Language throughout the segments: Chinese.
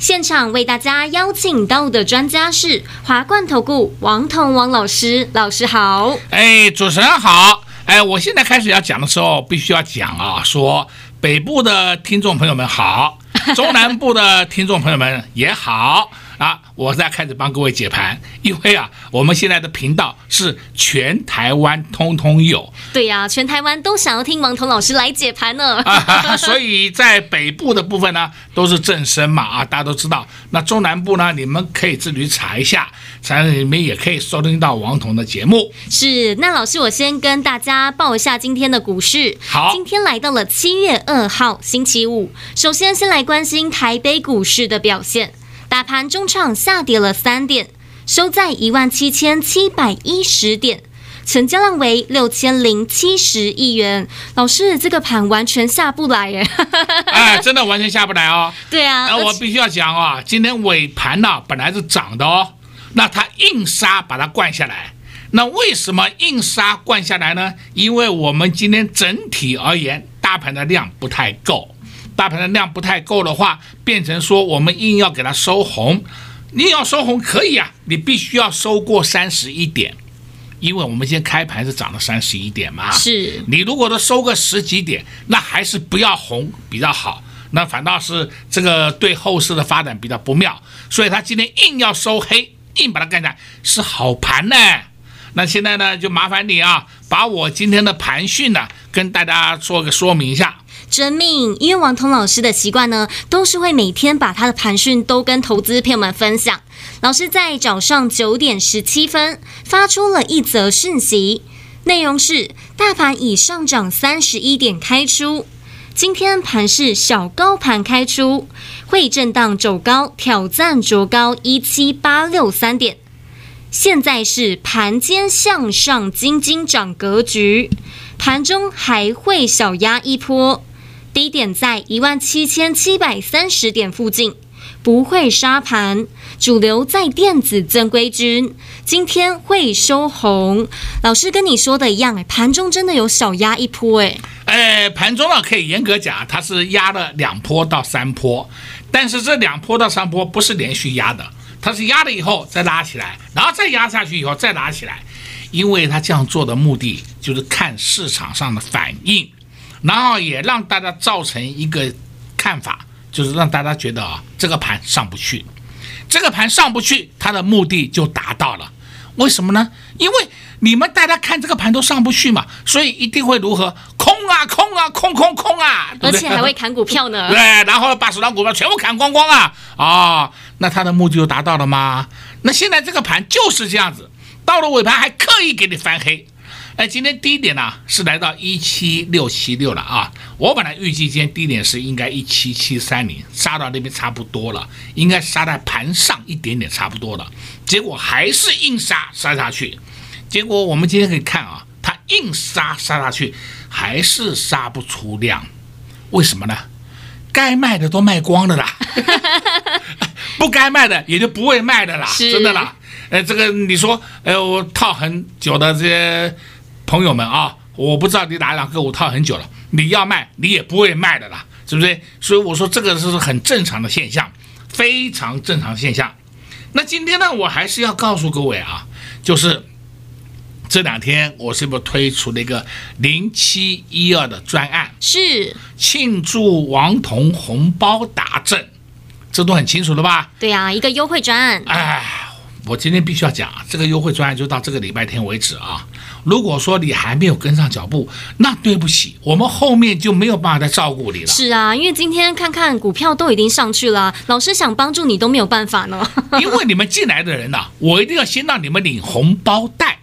现场为大家邀请到的专家是华冠投顾王彤王老师，老师好。哎，主持人好。哎，我现在开始要讲的时候，必须要讲啊，说北部的听众朋友们好，中南部的听众朋友们也好。啊，我在开始帮各位解盘，因为啊，我们现在的频道是全台湾通通有。对呀、啊，全台湾都想要听王彤老师来解盘呢。啊，所以在北部的部分呢，都是正声嘛，啊，大家都知道。那中南部呢，你们可以自己查一下，反正你们也可以收听到王彤的节目。是，那老师，我先跟大家报一下今天的股市。好，今天来到了七月二号星期五，首先先来关心台北股市的表现。大盘中场下跌了三点，收在一万七千七百一十点，成交量为六千零七十亿元。老师，这个盘完全下不来耶！哎，真的完全下不来哦。对啊，那我必须要讲啊，今天尾盘呢本来是涨的哦，那它硬杀把它灌下来。那为什么硬杀灌下来呢？因为我们今天整体而言，大盘的量不太够。大盘的量不太够的话，变成说我们硬要给它收红，你要收红可以啊，你必须要收过三十一点，因为我们今天开盘是涨了三十一点嘛。是你如果都收个十几点，那还是不要红比较好，那反倒是这个对后市的发展比较不妙。所以他今天硬要收黑，硬把它干下来是好盘呢。那现在呢，就麻烦你啊，把我今天的盘讯呢，跟大家做个说明一下。遵命，因为王彤老师的习惯呢，都是会每天把他的盘讯都跟投资朋友们分享。老师在早上九点十七分发出了一则讯息，内容是：大盘已上涨三十一点开出，今天盘是小高盘开出，会震荡走高，挑战卓高一七八六三点。现在是盘间向上金金涨格局，盘中还会小压一波。低点在一万七千七百三十点附近，不会杀盘。主流在电子正规军，今天会收红。老师跟你说的一样，哎，盘中真的有小压一波，哎，哎，盘中呢可以严格讲，它是压了两波到三波，但是这两波到三波不是连续压的，它是压了以后再拉起来，然后再压下去以后再拉起来，因为它这样做的目的就是看市场上的反应。然后也让大家造成一个看法，就是让大家觉得啊，这个盘上不去，这个盘上不去，它的目的就达到了。为什么呢？因为你们大家看这个盘都上不去嘛，所以一定会如何空啊空啊空空空啊，而且还会砍股票呢。对，然后把手上股票全部砍光光啊啊、哦，那它的目的就达到了吗？那现在这个盘就是这样子，到了尾盘还刻意给你翻黑。哎，今天低点呢、啊、是来到一七六七六了啊！我本来预计今天低点是应该一七七三零，杀到那边差不多了，应该杀在盘上一点点差不多了，结果还是硬杀杀下去。结果我们今天可以看啊，它硬杀杀下去，还是杀不出量，为什么呢？该卖的都卖光了啦，不该卖的也就不会卖的啦，真的啦。哎，这个你说，哎，我套很久的这些。朋友们啊，我不知道你哪两个我套很久了，你要卖你也不会卖的啦，是不是？所以我说这个是很正常的现象，非常正常的现象。那今天呢，我还是要告诉各位啊，就是这两天我是不是推出了一个零七一二的专案？是庆祝王彤红包达阵，这都很清楚了吧？对啊，一个优惠专案。哎。我今天必须要讲啊，这个优惠专案就到这个礼拜天为止啊。如果说你还没有跟上脚步，那对不起，我们后面就没有办法再照顾你了。是啊，因为今天看看股票都已经上去了，老师想帮助你都没有办法呢。因为你们进来的人呐、啊，我一定要先让你们领红包袋，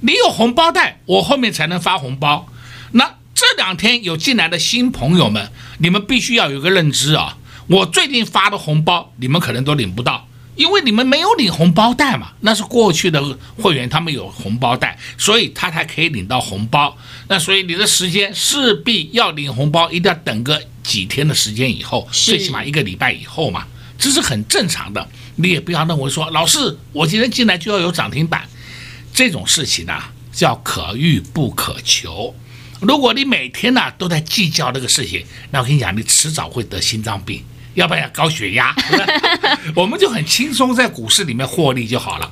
你有红包袋，我后面才能发红包。那这两天有进来的新朋友们，你们必须要有个认知啊。我最近发的红包，你们可能都领不到，因为你们没有领红包袋嘛。那是过去的会员，他们有红包袋，所以他才可以领到红包。那所以你的时间势必要领红包，一定要等个几天的时间以后，最起码一个礼拜以后嘛，这是很正常的。你也不要认为说，老师，我今天进来就要有涨停板，这种事情呢，叫可遇不可求。如果你每天呢都在计较这个事情，那我跟你讲，你迟早会得心脏病。要不然要高血压，我们就很轻松在股市里面获利就好了，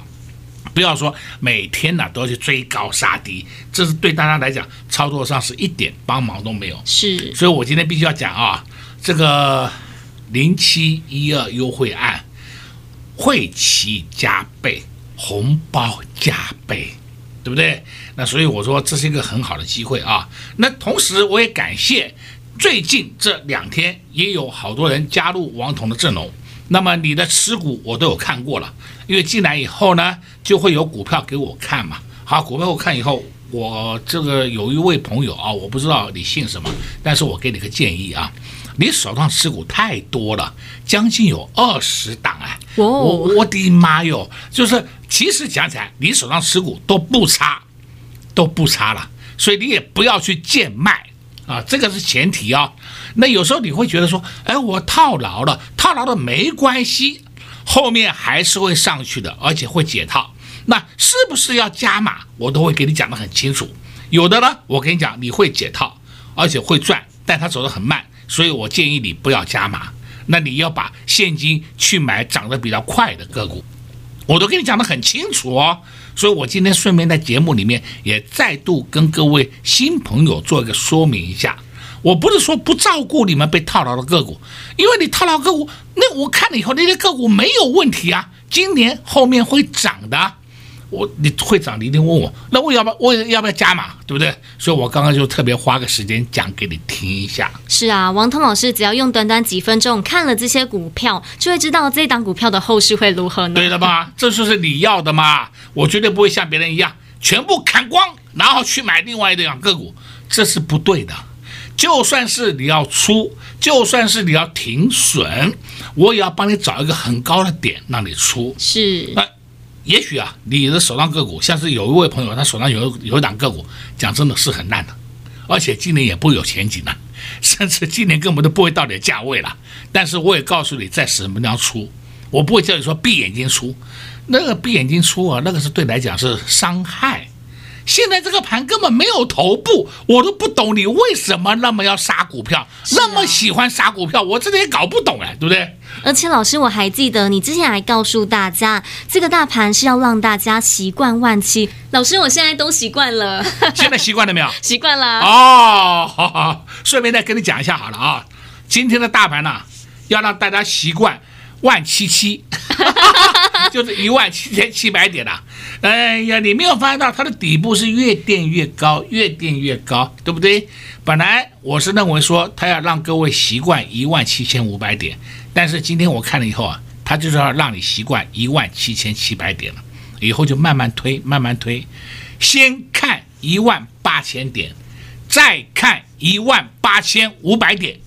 不要说每天呢都要去追高杀低，这是对大家来讲操作上是一点帮忙都没有。是，所以我今天必须要讲啊，这个零七一二优惠案，会期加倍，红包加倍，对不对？那所以我说这是一个很好的机会啊。那同时我也感谢。最近这两天也有好多人加入王彤的阵容，那么你的持股我都有看过了，因为进来以后呢，就会有股票给我看嘛。好，股票我看以后，我这个有一位朋友啊，我不知道你姓什么，但是我给你个建议啊，你手上持股太多了，将近有二十档哎，我我的妈哟，就是其实讲起来，你手上持股都不差，都不差了，所以你也不要去贱卖。啊，这个是前提啊。那有时候你会觉得说，哎，我套牢了，套牢了没关系，后面还是会上去的，而且会解套。那是不是要加码？我都会给你讲得很清楚。有的呢，我跟你讲，你会解套，而且会赚，但它走得很慢，所以我建议你不要加码。那你要把现金去买涨得比较快的个股，我都跟你讲得很清楚哦。所以，我今天顺便在节目里面也再度跟各位新朋友做一个说明一下。我不是说不照顾你们被套牢的个股，因为你套牢个股，那我看了以后那些个股没有问题啊，今年后面会涨的。我你会长，你一定问我，那我要不要我要不要加码，对不对？所以我刚刚就特别花个时间讲给你听一下。是啊，王通老师只要用短短几分钟看了这些股票，就会知道这档股票的后市会如何呢？对的吧？这就是你要的嘛？我绝对不会像别人一样全部砍光，然后去买另外一两个股，这是不对的。就算是你要出，就算是你要停损，我也要帮你找一个很高的点让你出。是。也许啊，你的手上个股，像是有一位朋友，他手上有有一档个股，讲真的是很烂的，而且今年也不有前景了，甚至今年根本都不会到你的价位了。但是我也告诉你，在什么地方出，我不会叫你说闭眼睛出，那个闭眼睛出啊，那个是对来讲是伤害。现在这个盘根本没有头部，我都不懂你为什么那么要杀股票，啊、那么喜欢杀股票，我真的也搞不懂哎，对不对？而且老师，我还记得你之前还告诉大家，这个大盘是要让大家习惯万七。老师，我现在都习惯了。现在习惯了没有？习惯了。哦，好好，顺便再跟你讲一下好了啊，今天的大盘呢、啊，要让大家习惯万七七。就是一万七千七百点呐、啊，哎呀，你没有发现到它的底部是越垫越高，越垫越高，对不对？本来我是认为说它要让各位习惯一万七千五百点，但是今天我看了以后啊，它就是要让你习惯一万七千七百点了，以后就慢慢推，慢慢推，先看一万八千点，再看一万八千五百点。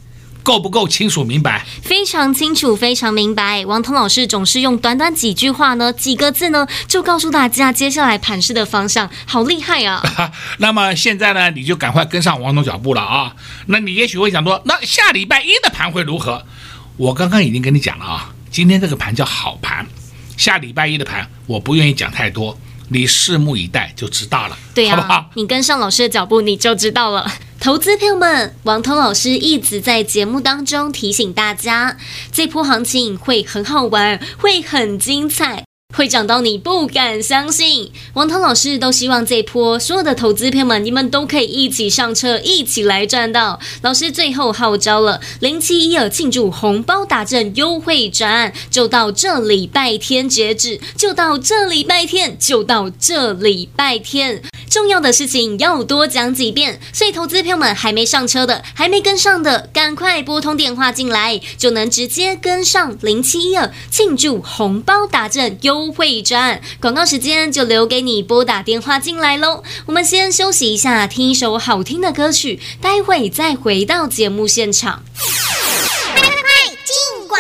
够不够清楚明白？非常清楚，非常明白。王彤老师总是用短短几句话呢，几个字呢，就告诉大家接下来盘势的方向，好厉害啊！那么现在呢，你就赶快跟上王彤脚步了啊！那你也许会想说，那下礼拜一的盘会如何？我刚刚已经跟你讲了啊，今天这个盘叫好盘，下礼拜一的盘我不愿意讲太多，你拭目以待就知道了，对呀、啊，好不好？你跟上老师的脚步，你就知道了。投资朋友们，王通老师一直在节目当中提醒大家，这波行情会很好玩，会很精彩。会涨到你不敢相信，王涛老师都希望这一波所有的投资朋友们，你们都可以一起上车，一起来赚到。老师最后号召了零七一二庆祝红包大赠优惠专案，就到这礼拜天截止，就到这礼拜天，就到这礼拜天。重要的事情要多讲几遍，所以投资朋友们还没上车的，还没跟上的，赶快拨通电话进来，就能直接跟上零七一二庆祝红包大赠优。惠专广告时间就留给你拨打电话进来喽。我们先休息一下，听一首好听的歌曲，待会再回到节目现场。快快快进广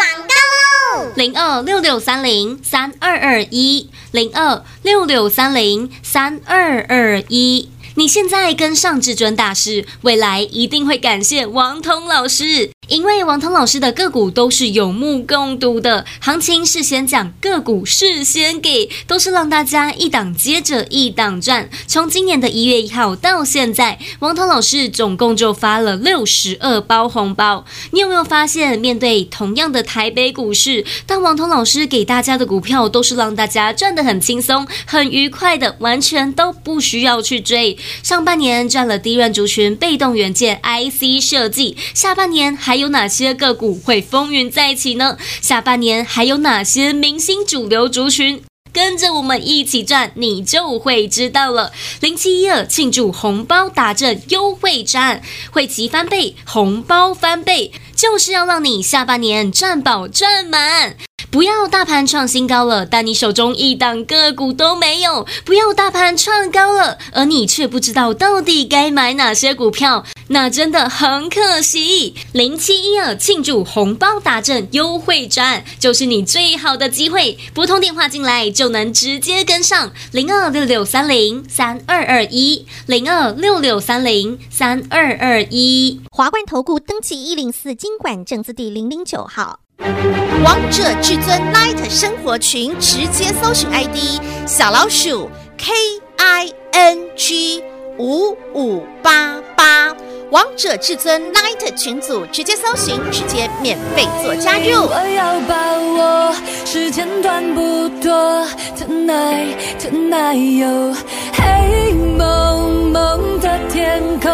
零二六六三零三二二一零二六六三零三二二一。你现在跟上至尊大师，未来一定会感谢王彤老师。因为王彤老师的个股都是有目共睹的，行情事先讲，个股事先给，都是让大家一档接着一档赚。从今年的一月一号到现在，王彤老师总共就发了六十二包红包。你有没有发现，面对同样的台北股市，但王彤老师给大家的股票都是让大家赚得很轻松、很愉快的，完全都不需要去追。上半年赚了低润族群、被动元件、IC 设计，下半年还。有哪些个股会风云再起呢？下半年还有哪些明星主流族群？跟着我们一起赚，你就会知道了。零七一二庆祝红包大赠优惠战，会期翻倍，红包翻倍，就是要让你下半年赚饱赚满。不要大盘创新高了，但你手中一档个股都没有；不要大盘创高了，而你却不知道到底该买哪些股票，那真的很可惜。零七一二庆祝红包大阵优惠战，就是你最好的机会。拨通电话进来就能直接跟上零二六六三零三二二一零二六六三零三二二一华冠投顾登记一零四金管证字第零零九号。王者至尊 Light 生活群，直接搜寻 ID 小老鼠 K I N G 五五八八。王者至尊 Light 群组，直接搜寻，直接免费做加入。我要把握时间短不多，Tonight Tonight 哟，黑蒙蒙的天空，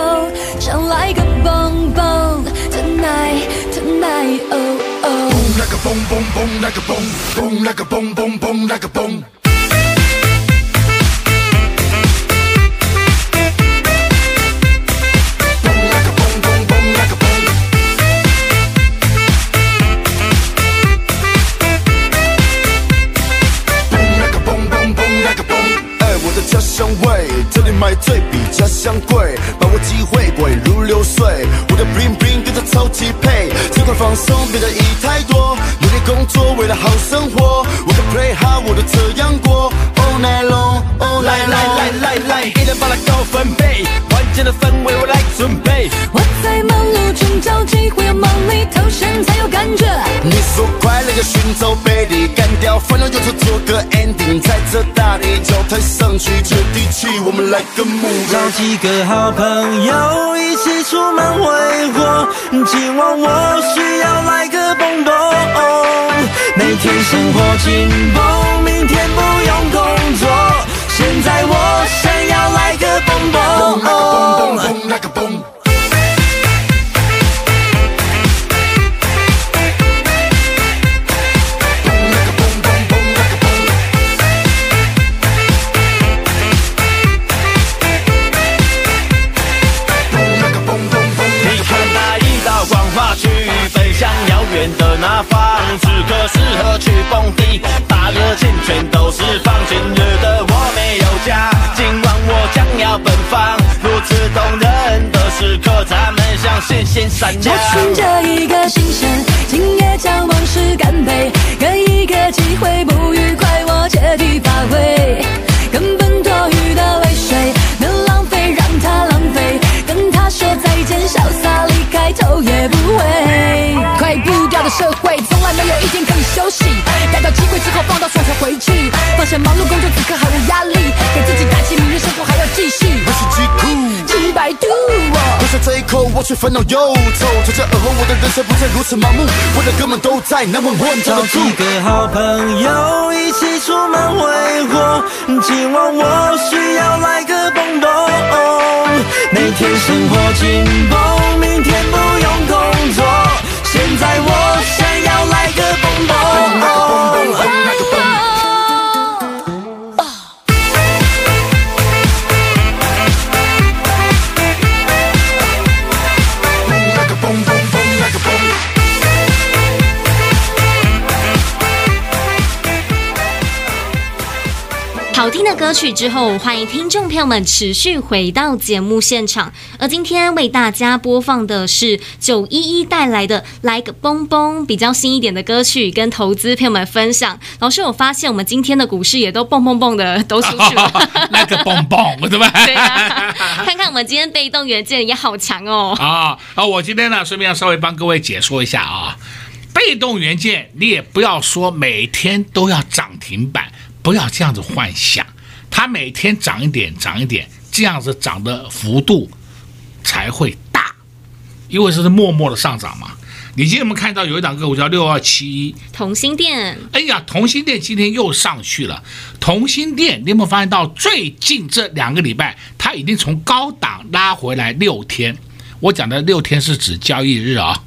想来个蹦蹦，Tonight Tonight 哦。那个蹦蹦蹦，那个蹦蹦，那个蹦蹦蹦，那个蹦。这的氛围我来准备。我在忙碌中找机会，要忙里偷闲才有感觉。你说快乐要寻找背地，干掉烦恼，就做做个 ending，在这大地脚踏上去接地气，我们来个 move。找几个好朋友一起出门挥霍，今晚我需要来个蹦蹦。每天生活紧绷，明天不用工作，现在我想要来个蹦蹦。去，放下忙碌工作，此刻毫无压力，给自己打气，明日生活还要继续。我是极酷，极百度。喝下这一口，我却烦恼忧愁。从今而后，我的人生不再如此麻木，我的哥们都在那稳稳找几个好朋友一起出门挥霍，今晚我需要来个蹦蹦。每天生活紧绷，明天不用工作。现在我想要来个蹦蹦。好听的歌曲之后，欢迎听众朋友们持续回到节目现场。而今天为大家播放的是九一一带来的《来个蹦蹦》，比较新一点的歌曲，跟投资朋友们分享。老师，我发现我们今天的股市也都蹦蹦蹦的都出去了，来个蹦蹦，对吧？对啊，看看我们今天被动元件也好强哦。啊啊！我今天呢，顺便要稍微帮各位解说一下啊，被动元件你也不要说每天都要涨停板。不要这样子幻想，它每天涨一点，涨一点，这样子涨的幅度才会大，因为这是默默的上涨嘛。你今天有没有看到有一档个股叫六二七一同心店？哎呀，同心店今天又上去了。同心店，你有没有发现到最近这两个礼拜，它已经从高档拉回来六天？我讲的六天是指交易日啊，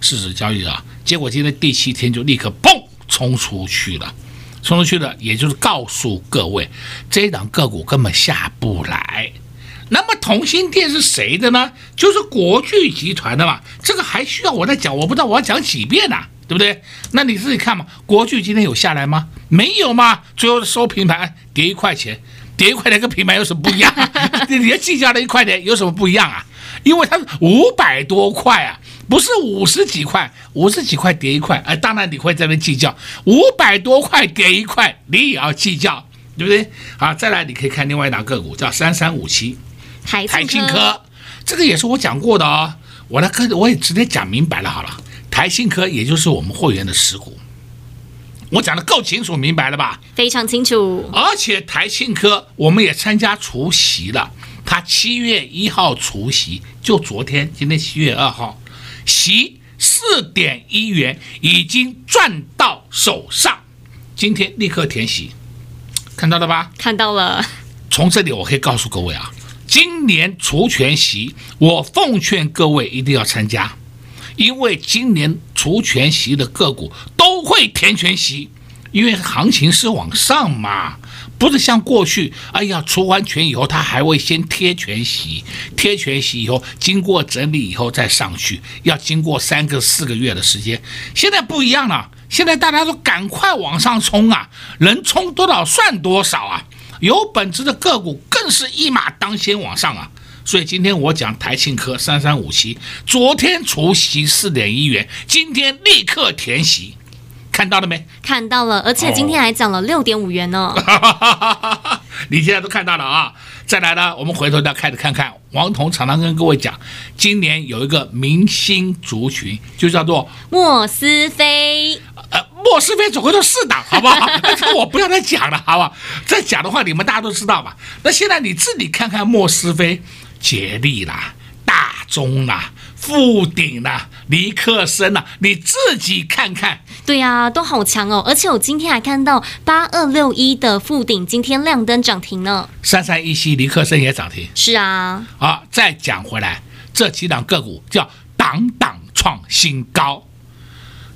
是指交易日啊。结果今天第七天就立刻嘣冲出去了。冲出去的，也就是告诉各位，这一档个股根本下不来。那么同心电是谁的呢？就是国巨集团的嘛。这个还需要我再讲？我不知道我要讲几遍呢、啊，对不对？那你自己看嘛。国巨今天有下来吗？没有嘛。最后收平盘，跌一块钱，跌一块钱跟平盘有什么不一样？你要计较的一块钱有什么不一样啊？因为它五百多块啊。不是五十几块，五十几块跌一块，哎，当然你会在那计较，五百多块跌一块，你也要计较，对不对？好，再来你可以看另外一档个股，叫三三五七，台台庆科，这个也是我讲过的哦，我来跟我也直接讲明白了好了，台庆科也就是我们会员的持股，我讲的够清楚明白了吧？非常清楚，而且台庆科我们也参加除息了，他七月一号除息，就昨天，今天七月二号。息四点一元已经赚到手上，今天立刻填息，看到了吧？看到了。从这里我可以告诉各位啊，今年除权席，我奉劝各位一定要参加，因为今年除权席的个股都会填全席，因为行情是往上嘛。不是像过去，哎呀，除完权以后，他还会先贴权息，贴权息以后，经过整理以后再上去，要经过三个四个月的时间。现在不一样了，现在大家都赶快往上冲啊，能冲多少算多少啊！有本质的个股更是一马当先往上啊！所以今天我讲台庆科三三五七，昨天除息四点一元，今天立刻填息。看到了没？看到了，而且今天还涨了六点五元呢。哦、你现在都看到了啊！再来呢，我们回头再开始看看。王彤常常跟各位讲，今年有一个明星族群，就叫做莫斯菲。呃，莫斯菲总共就四档，好不好？那我不要再讲了，好不好？再讲的话，你们大家都知道吧？那现在你自己看看莫斯菲、捷利啦、大中啦。富鼎呐，尼克森呐，你自己看看。对呀、啊，都好强哦！而且我今天还看到八二六一的富鼎今天亮灯涨停呢。三三一七尼克森也涨停。是啊。好，再讲回来，这几档个股叫档档创新高。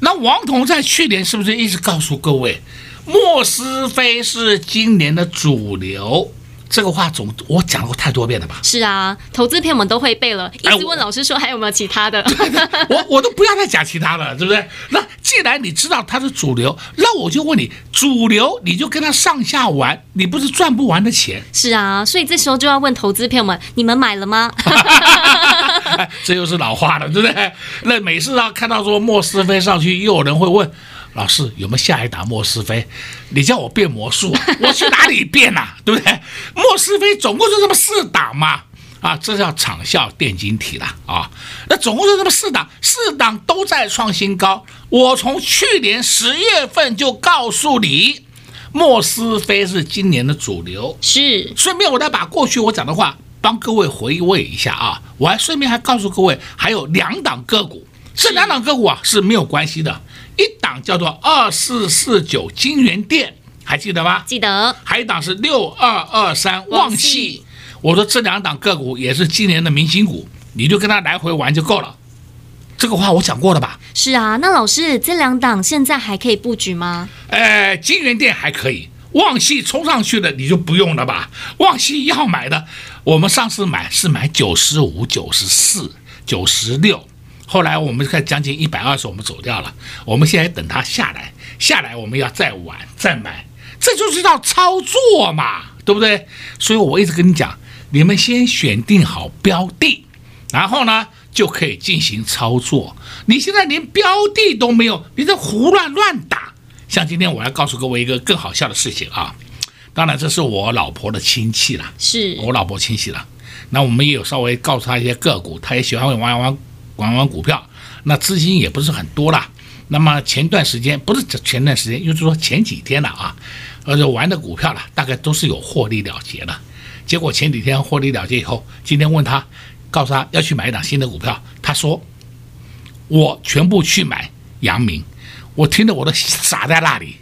那王彤在去年是不是一直告诉各位，莫斯菲是今年的主流？这个话总我讲过太多遍了吧？是啊，投资片我们都会背了，一直问老师说还有没有其他的。哎、我我都不要再讲其他的，对不对？那既然你知道它是主流，那我就问你，主流你就跟它上下玩，你不是赚不完的钱？是啊，所以这时候就要问投资片们，你们买了吗？这又是老话了，对不对？那每次啊看到说莫斯飞上去，又有人会问。老师有没有下一档莫斯菲？你叫我变魔术，我去哪里变啊？对不对？莫斯菲总共就这么四档嘛，啊，这叫长效电晶体了啊。那总共就这么四档，四档都在创新高。我从去年十月份就告诉你，莫斯菲是今年的主流。是，顺便我再把过去我讲的话帮各位回味一下啊。我还顺便还告诉各位，还有两档个股，这两档个股啊是没有关系的。一档叫做二四四九金源店，还记得吗？记得。还有一档是六二二三旺气。我说这两档个股也是今年的明星股，你就跟他来回玩就够了。这个话我讲过了吧？是啊，那老师这两档现在还可以布局吗？呃，金源店还可以，旺矽冲上去了你就不用了吧？旺矽要买的，我们上次买是买九十五、九十四、九十六。后来我们看将近一百二十，我们走掉了。我们现在等它下来，下来我们要再玩再买，这就是叫操作嘛，对不对？所以我一直跟你讲，你们先选定好标的，然后呢就可以进行操作。你现在连标的都没有，你在胡乱乱打。像今天我要告诉各位一个更好笑的事情啊，当然这是我老婆的亲戚了，是我老婆亲戚了。那我们也有稍微告诉他一些个股，他也喜欢玩玩玩玩股票，那资金也不是很多了。那么前段时间不是前段时间，就是说前几天了啊，而且玩的股票了，大概都是有获利了结的。结果前几天获利了结以后，今天问他，告诉他要去买一档新的股票，他说我全部去买阳明，我听得我都傻在那里。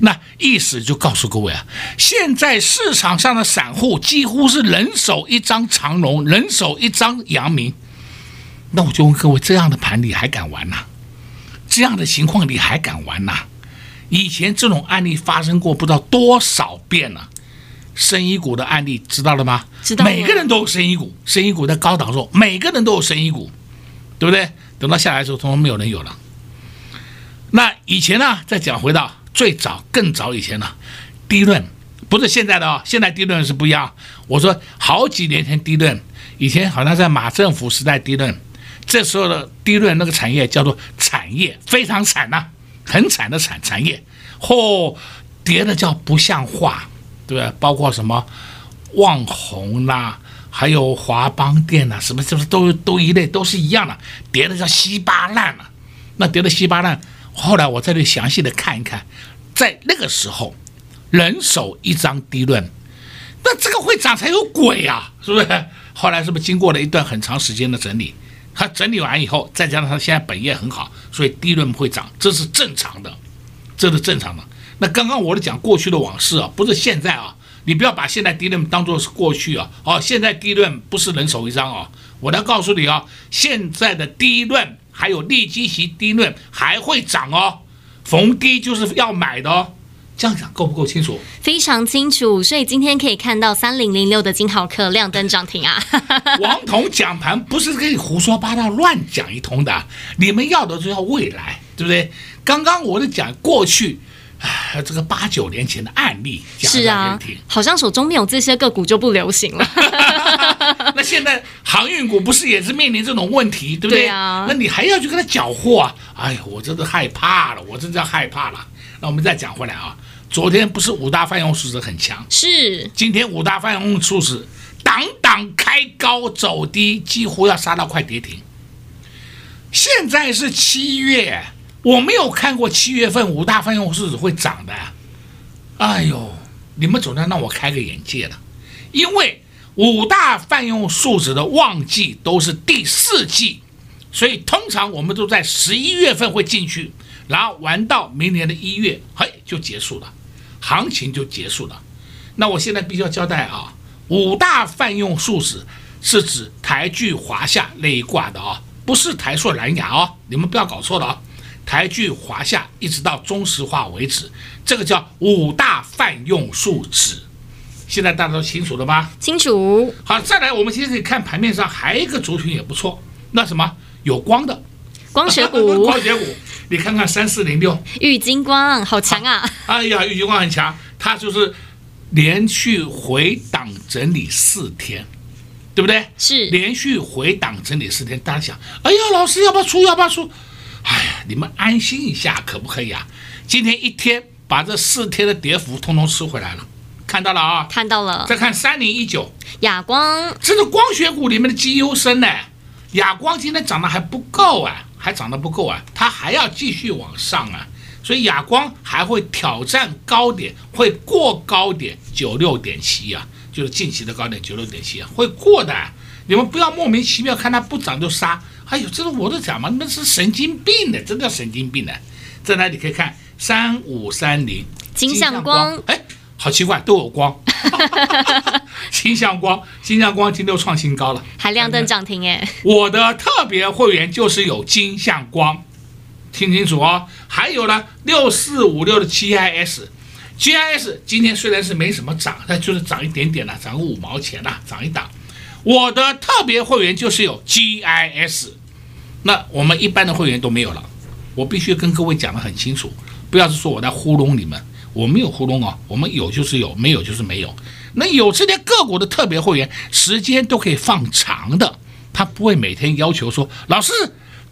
那意思就告诉各位啊，现在市场上的散户几乎是人手一张长龙，人手一张阳明。那我就问各位，这样的盘你还敢玩呐？这样的情况你还敢玩呐？以前这种案例发生过不知道多少遍了。生一股的案例知道了吗？知道。每个人都有生一股，生一股在高档的时候，每个人都有生一股，对不对？等到下来的时候，通通没有人有了。那以前呢？再讲回到最早、更早以前呢，低论不是现在的哦，现在低论是不一样。我说好几年前低论，以前好像在马政府时代低润。这时候的低润那个产业叫做产业，非常惨呐、很惨的产产业，嚯，跌的叫不像话，对吧？包括什么旺宏啦，还有华邦电呐，什么什么都都一类，都是一样的，跌的叫稀巴烂了。那跌的稀巴烂，后来我再去详细的看一看，在那个时候，人手一张低润，那这个会涨才有鬼啊，是不是？后来是不是经过了一段很长时间的整理？它整理完以后，再加上它现在本业很好，所以低润会涨，这是正常的，这是正常的。那刚刚我的讲过去的往事啊，不是现在啊，你不要把现在低润当做是过去啊。哦，现在低润不是人手一张啊，我来告诉你啊，现在的低润还有利基型低润还会涨哦，逢低就是要买的哦。这样讲够不够清楚？非常清楚，所以今天可以看到三零零六的金豪科亮灯涨停啊！王彤讲盘不是可以胡说八道乱讲一通的，你们要的就要未来，对不对？刚刚我的讲过去，啊，这个八九年前的案例讲是啊，好像手中没有这些个股就不流行了。那现在航运股不是也是面临这种问题，对不对？对啊，那你还要去跟他搅和啊？哎呀，我真的害怕了，我真的害怕了。那我们再讲回来啊。昨天不是五大泛用数值很强，是今天五大泛用数值档档开高走低，几乎要杀到快跌停。现在是七月，我没有看过七月份五大泛用数值会涨的。哎呦，你们总算让我开个眼界了，因为五大泛用数值的旺季都是第四季，所以通常我们都在十一月份会进去，然后玩到明年的一月，嘿，就结束了。行情就结束了，那我现在必须要交代啊，五大泛用数值是指台聚、华夏那一挂的啊，不是台硕、蓝牙哦，你们不要搞错了啊，台聚、华夏一直到中石化为止，这个叫五大泛用数值。现在大家都清楚了吗？清楚。好，再来，我们其实可以看盘面上还有一个族群也不错，那什么有光的光学股，光学股。你看看三四零六，玉金光好强啊！哎呀，玉金光很强，它就是连续回档整理四天，对不对？是连续回档整理四天。大家想，哎呀，老师要不要出？要不要出？哎呀，你们安心一下，可不可以啊？今天一天把这四天的跌幅通通吃回来了，看到了啊？看到了。再看三零一九，亚光，这是光学股里面的绩优生呢。亚光今天涨得还不够啊。还涨得不够啊，它还要继续往上啊，所以亚光还会挑战高点，会过高点九六点七啊，就是近期的高点九六点七啊，会过的。你们不要莫名其妙看它不涨就杀，哎呦，这是我的讲嘛，你们是神经病的，真的神经病的。在那里可以看？三五三零金相光，哎，好奇怪，都有光。金像光，金像光今天又创新高了，还亮灯涨停哎！我的特别会员就是有金像光，听清楚哦。还有呢，六四五六的 GIS，GIS 今天虽然是没什么涨，但就是涨一点点了，涨个五毛钱了，涨一档。我的特别会员就是有 GIS，那我们一般的会员都没有了。我必须跟各位讲得很清楚，不要是说我在糊弄你们。我没有糊弄啊，我们有就是有，没有就是没有。那有这些个股的特别会员，时间都可以放长的，他不会每天要求说老师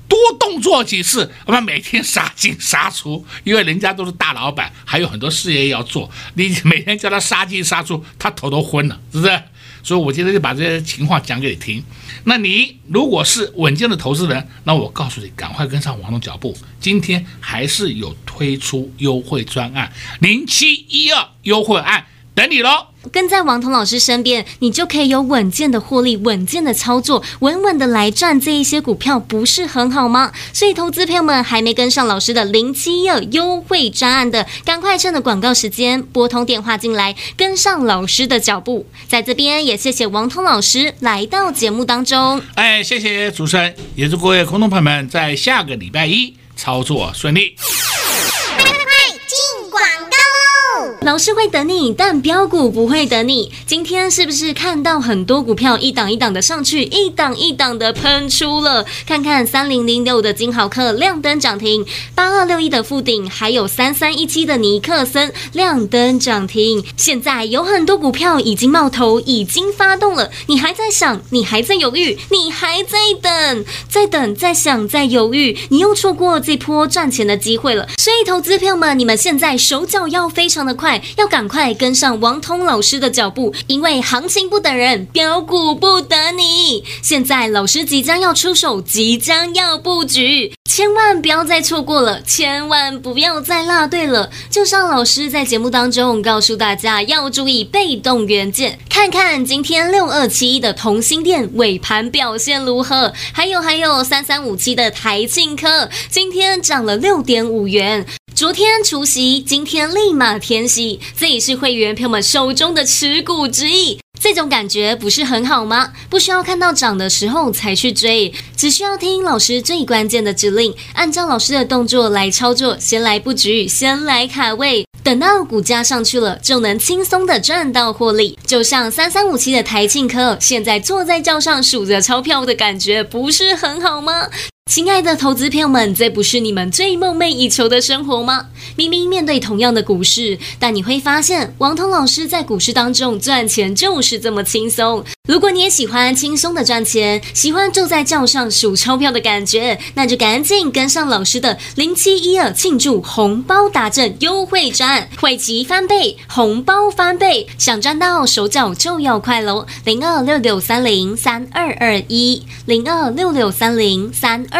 多动作几次，我们每天杀进杀出，因为人家都是大老板，还有很多事业要做，你每天叫他杀进杀出，他头都昏了，是不是？所以我今天就把这些情况讲给你听。那你如果是稳健的投资人，那我告诉你，赶快跟上王总脚步，今天还是有推出优惠专案，零七一二优惠案。等你喽！跟在王彤老师身边，你就可以有稳健的获利、稳健的操作，稳稳的来赚这一些股票，不是很好吗？所以，投资朋友们还没跟上老师的零七二优惠专案的，赶快趁着广告时间拨通电话进来，跟上老师的脚步。在这边也谢谢王彤老师来到节目当中。哎，谢谢主持人，也祝各位空众朋友们在下个礼拜一操作顺利。老师会等你，但标股不会等你。今天是不是看到很多股票一档一档的上去，一档一档的喷出了？看看三零零六的金豪克亮灯涨停，八二六一的富鼎，还有三三一七的尼克森亮灯涨停。现在有很多股票已经冒头，已经发动了。你还在想，你还在犹豫，你还在等，在等，在想，在犹豫，你又错过这波赚钱的机会了。所以，投资票们，你们现在手脚要非常的快。要赶快跟上王通老师的脚步，因为行情不等人，飙股不等你。现在老师即将要出手，即将要布局，千万不要再错过了，千万不要再落队了。就像老师在节目当中告诉大家，要注意被动元件。看看今天六二七一的同心电尾盘表现如何？还有还有三三五七的台庆科，今天涨了六点五元。昨天除夕，今天立马填息，这也是会员朋友们手中的持股之意。这种感觉不是很好吗？不需要看到涨的时候才去追，只需要听老师最关键的指令，按照老师的动作来操作，先来布局，先来卡位，等到股价上去了，就能轻松的赚到获利。就像三三五七的台庆科，现在坐在轿上数着钞票的感觉，不是很好吗？亲爱的投资朋友们，这不是你们最梦寐以求的生活吗？明明面对同样的股市，但你会发现，王彤老师在股市当中赚钱就是这么轻松。如果你也喜欢轻松的赚钱，喜欢坐在轿上数钞票的感觉，那就赶紧跟上老师的零七一二庆祝红包达阵优惠专案，会期翻倍，红包翻倍，想赚到手脚就要快喽！零二六六三零三二二一，零二六六三零三二